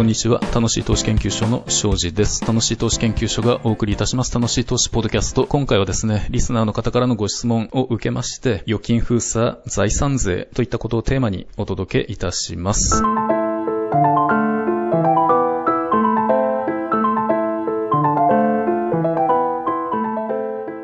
こんにちは。楽しい投資研究所の庄司です。楽しい投資研究所がお送りいたします。楽しい投資ポッドキャスト。今回はですね、リスナーの方からのご質問を受けまして、預金封鎖、財産税といったことをテーマにお届けいたします。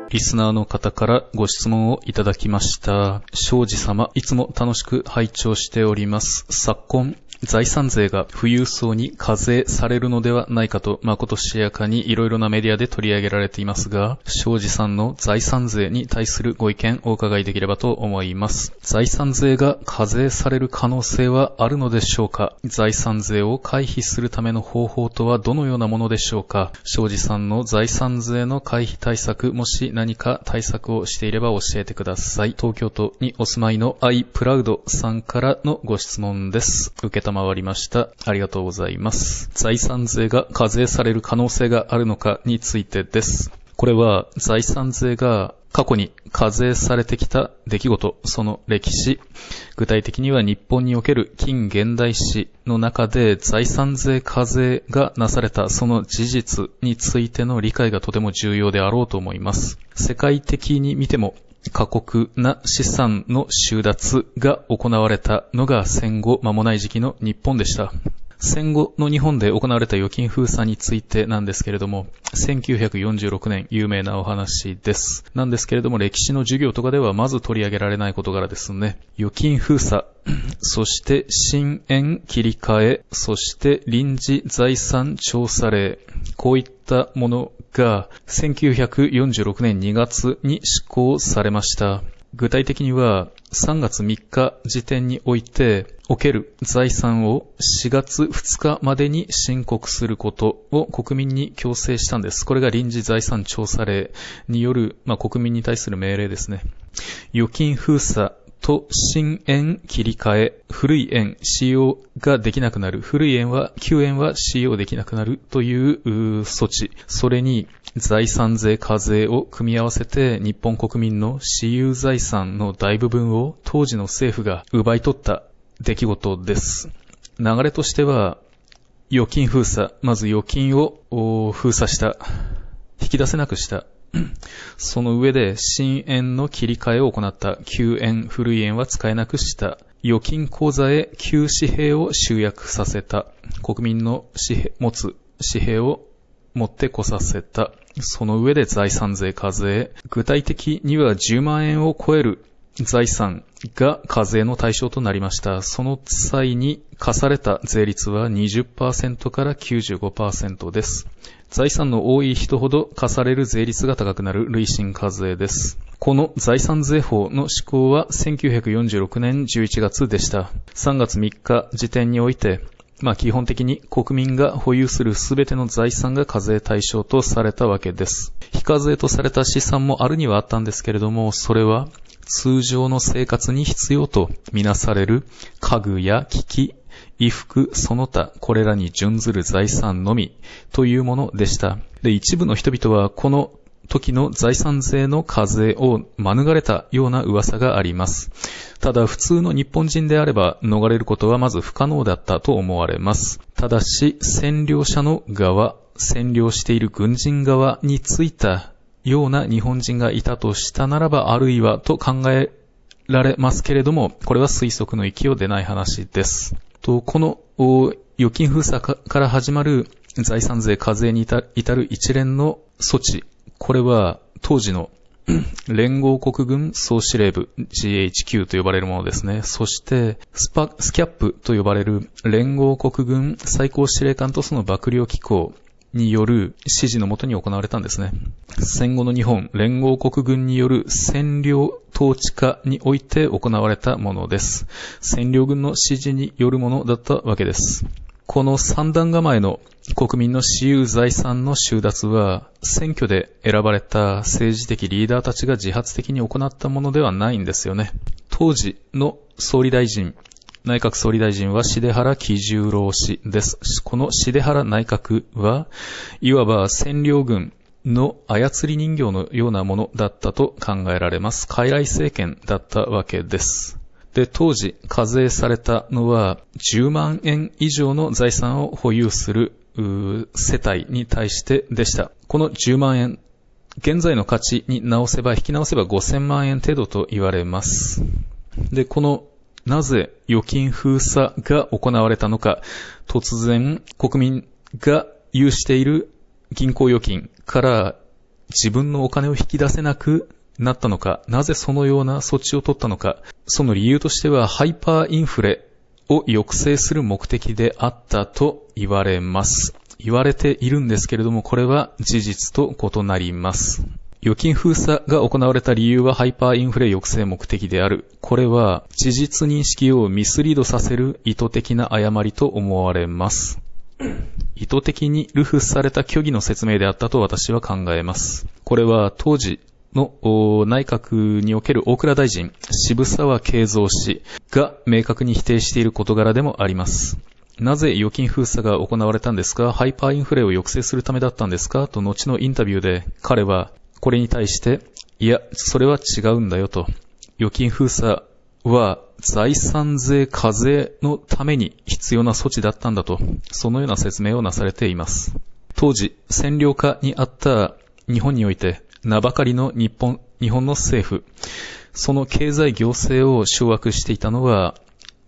リスナーの方からご質問をいただきました。庄司様、いつも楽しく拝聴しております。昨今、財産税が富裕層に課税されるのではないかと、誠しやかにいろいろなメディアで取り上げられていますが、庄司さんの財産税に対するご意見をお伺いできればと思います。財産税が課税される可能性はあるのでしょうか？財産税を回避するための方法とはどのようなものでしょうか？庄司さんの財産税の回避対策、もし何か対策をしていれば教えてください。東京都にお住まいのアイプラウドさんからのご質問です。受け賜りました。ありがとうございます。財産税が課税される可能性があるのかについてです。これは財産税が過去に課税されてきた出来事、その歴史、具体的には日本における近現代史の中で財産税課税がなされたその事実についての理解がとても重要であろうと思います。世界的に見ても過酷な資産の収奪が行われたのが戦後間もない時期の日本でした。戦後の日本で行われた預金封鎖についてなんですけれども、1946年有名なお話です。なんですけれども、歴史の授業とかではまず取り上げられない事柄ですね。預金封鎖、そして新円切り替え、そして臨時財産調査令、こういったものが1946年2月に施行されました。具体的には3月3日時点においておける財産を4月2日までに申告することを国民に強制したんです。これが臨時財産調査令による、まあ、国民に対する命令ですね。預金封鎖と新円切り替え、古い円使用ができなくなる。古い円は、旧円は使用できなくなるという措置。それに財産税課税を組み合わせて日本国民の私有財産の大部分を当時の政府が奪い取った出来事です。流れとしては、預金封鎖、まず預金を封鎖した。引き出せなくした。その上で新円の切り替えを行った。旧円、古い円は使えなくした。預金口座へ旧紙幣を集約させた。国民の持つ紙幣を持ってこさせた。その上で財産税課税。具体的には10万円を超える財産が課税の対象となりました。その際に課された税率は20%から95%です。財産の多い人ほど課される税率が高くなる累進課税です。この財産税法の施行は1946年11月でした。3月3日時点においてまあ基本的に国民が保有するすべての財産が課税対象とされたわけです。非課税とされた資産もあるにはあったんですけれども、それは通常の生活に必要とみなされる家具や機器、衣服、その他、これらに準ずる財産のみというものでした。で、一部の人々はこの時の財産税の課税を免れたような噂があります。ただ普通の日本人であれば逃れることはまず不可能だったと思われます。ただし占領者の側、占領している軍人側についたような日本人がいたとしたならばあるいはと考えられますけれども、これは推測の域を出ない話です。とこの預金封鎖から始まる財産税課税に至る一連の措置、これは当時の連合国軍総司令部 GHQ と呼ばれるものですね。そして、スパ、スキャップと呼ばれる連合国軍最高司令官とその幕僚機構による指示のもとに行われたんですね。戦後の日本連合国軍による占領統治下において行われたものです。占領軍の指示によるものだったわけです。この三段構えの国民の私有財産の収奪は、選挙で選ばれた政治的リーダーたちが自発的に行ったものではないんですよね。当時の総理大臣、内閣総理大臣は重原喜十郎氏です。この重原内閣は、いわば占領軍の操り人形のようなものだったと考えられます。傀儡政権だったわけです。で、当時課税されたのは10万円以上の財産を保有する世帯に対してでした。この10万円、現在の価値に直せば、引き直せば5000万円程度と言われます。で、このなぜ預金封鎖が行われたのか、突然国民が有している銀行預金から自分のお金を引き出せなくなったのか、なぜそのような措置を取ったのか、その理由としてはハイパーインフレを抑制する目的であったと言われます。言われているんですけれども、これは事実と異なります。預金封鎖が行われた理由はハイパーインフレ抑制目的である。これは事実認識をミスリードさせる意図的な誤りと思われます。意図的にルフされた虚偽の説明であったと私は考えます。これは当時の内閣における大蔵大臣、渋沢慶三氏が明確に否定している事柄でもあります。なぜ預金封鎖が行われたんですか？ハイパーインフレを抑制するためだったんですか？と後のインタビューで彼はこれに対して、いや、それは違うんだよと。預金封鎖は財産税課税のために必要な措置だったんだと、そのような説明をなされています。当時、占領下にあった日本において、名ばかりの日本、日本の政府、その経済行政を掌握していたのは、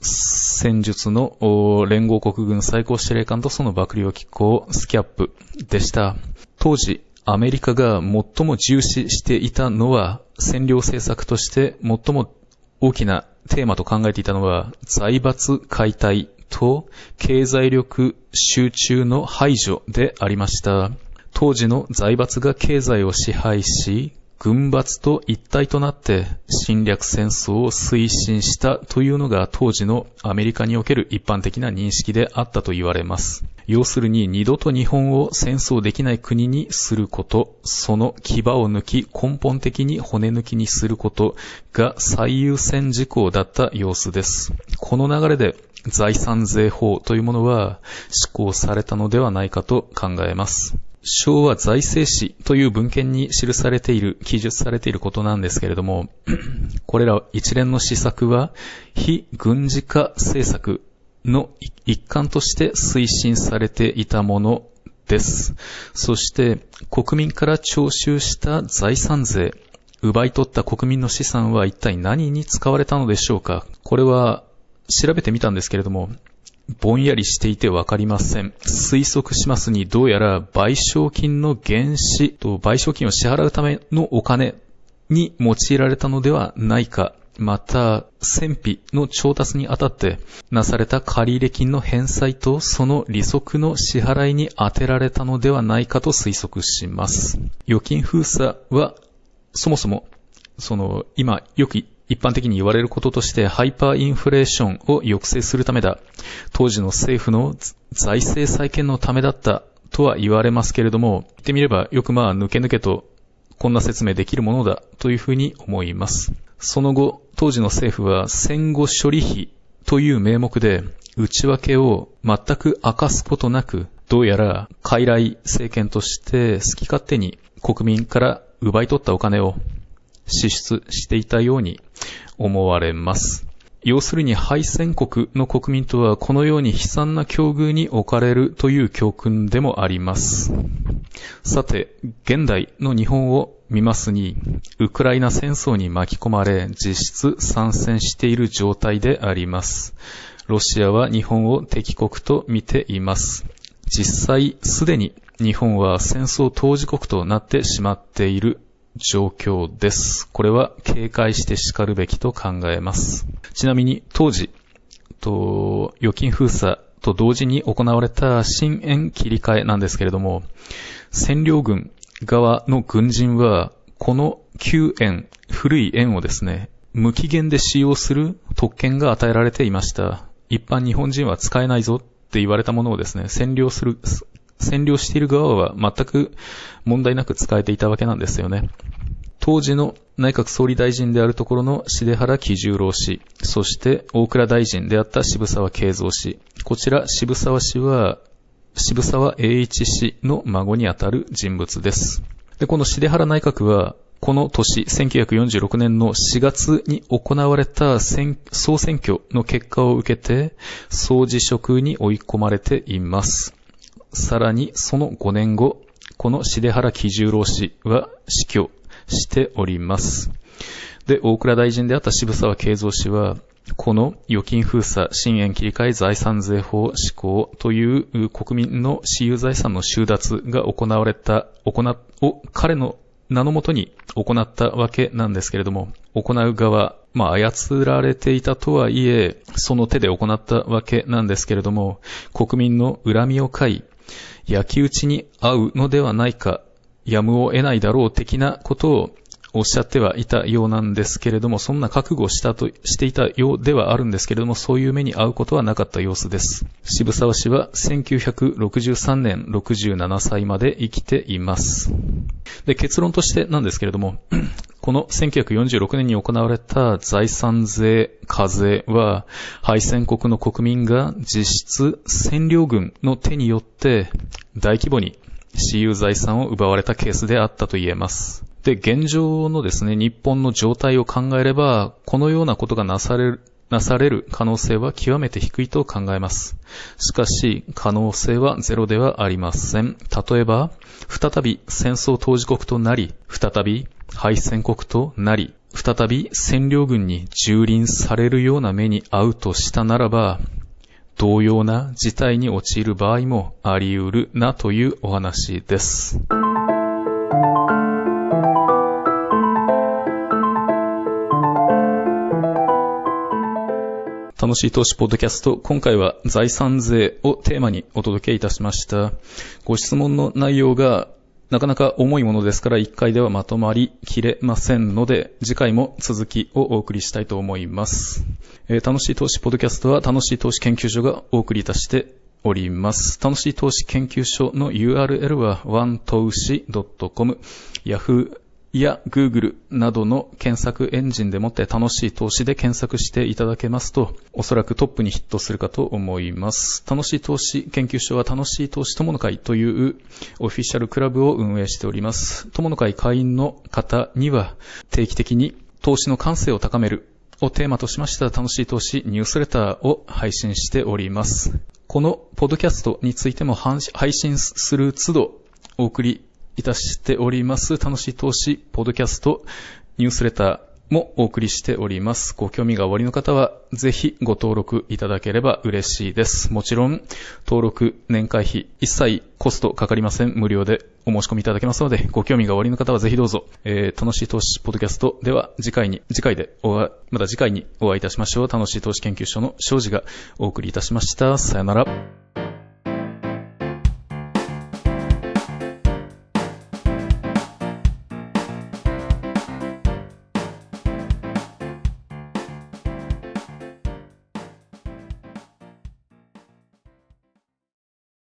戦術の連合国軍最高司令官とその幕僚機構スキャップでした。当時、アメリカが最も重視していたのは、占領政策として最も大きなテーマと考えていたのは、財閥解体と経済力集中の排除でありました。当時の財閥が経済を支配し、軍閥と一体となって侵略戦争を推進したというのが当時のアメリカにおける一般的な認識であったと言われます。要するに二度と日本を戦争できない国にすること、その牙を抜き根本的に骨抜きにすることが最優先事項だった様子です。この流れで財産税法というものは施行されたのではないかと考えます。昭和財政史という文献に記されている、記述されていることなんですけれども、これら一連の施策は、非軍事化政策の一環として推進されていたものです。そして、国民から徴収した財産税、奪い取った国民の資産は一体何に使われたのでしょうかこれは調べてみたんですけれども、ぼんやりしていてわかりません。推測しますに、どうやら賠償金の原資と賠償金を支払うためのお金に用いられたのではないか。また、戦費の調達にあたってなされた借入金の返済とその利息の支払いに充てられたのではないかと推測します。預金封鎖は、そもそも、その、今、よく一般的に言われることとしてハイパーインフレーションを抑制するためだ。当時の政府の財政再建のためだったとは言われますけれども、言ってみればよくまあ抜け抜けとこんな説明できるものだというふうに思います。その後、当時の政府は戦後処理費という名目で内訳を全く明かすことなく、どうやら傀儡政権として好き勝手に国民から奪い取ったお金を支出していたように思われます。要するに敗戦国の国民とはこのように悲惨な境遇に置かれるという教訓でもあります。さて、現代の日本を見ますに、ウクライナ戦争に巻き込まれ、実質参戦している状態であります。ロシアは日本を敵国と見ています。実際、すでに日本は戦争当事国となってしまっている状況です。これは警戒して叱るべきと考えます。ちなみに当時、と預金封鎖と同時に行われた新円切り替えなんですけれども、占領軍側の軍人は、この旧円、古い円をですね、無期限で使用する特権が与えられていました。一般日本人は使えないぞって言われたものをですね、占領する、占領している側は全く問題なく使えていたわけなんですよね。当時の内閣総理大臣であるところの重原喜十郎氏、そして大蔵大臣であった渋沢慶三氏。こちら渋沢氏は渋沢栄一氏の孫にあたる人物です。で、この重原内閣はこの年、1946年の4月に行われた総選挙の結果を受けて、総辞職に追い込まれています。さらに、その5年後、この重原喜十郎氏は死去しております。で、大倉大臣であった渋沢慶三氏は、この預金封鎖、新円切り替え財産税法施行という国民の私有財産の収奪が行われた、行を彼の名のもとに行ったわけなんですけれども、行う側、まあ、操られていたとはいえ、その手で行ったわけなんですけれども、国民の恨みを買い、焼き打ちに合うのではないか、やむを得ないだろう的なことをおっしゃってはいたようなんですけれども、そんな覚悟をしたと、していたようではあるんですけれども、そういう目に遭うことはなかった様子です。渋沢氏は1963年67歳まで生きています。で、結論としてなんですけれども、この1946年に行われた財産税課税は、敗戦国の国民が実質占領軍の手によって大規模に私有財産を奪われたケースであったと言えます。で、現状のですね、日本の状態を考えれば、このようなことがなされる、なされる可能性は極めて低いと考えます。しかし、可能性はゼロではありません。例えば、再び戦争当事国となり、再び敗戦国となり、再び占領軍に蹂躙されるような目に遭うとしたならば、同様な事態に陥る場合もあり得るなというお話です。楽しい投資ポッドキャスト、今回は財産税をテーマにお届けいたしました。ご質問の内容がなかなか重いものですから1回ではまとまりきれませんので、次回も続きをお送りしたいと思います。えー、楽しい投資ポッドキャストは楽しい投資研究所がお送りいたしております。楽しい投資研究所の URL は one 投資 .com、Yahoo いや Google などの検索エンジンでもって楽しい投資で検索していただけますと、おそらくトップにヒットするかと思います。楽しい投資研究所は楽しい投資友の会というオフィシャルクラブを運営しております。友の会会員の方には定期的に投資の感性を高めるをテーマとしました楽しい投資ニュースレターを配信しております。このポッドキャストについても配信する都度お送りいたしております。楽しい投資、ポッドキャスト、ニュースレターもお送りしております。ご興味がおありの方は、ぜひご登録いただければ嬉しいです。もちろん、登録、年会費、一切コストかかりません。無料でお申し込みいただけますので、ご興味がおありの方はぜひどうぞ。えー、楽しい投資ポッドキャストでは、次回に、次回でおまた次回にお会いいたしましょう。楽しい投資研究所の庄司がお送りいたしました。さよなら。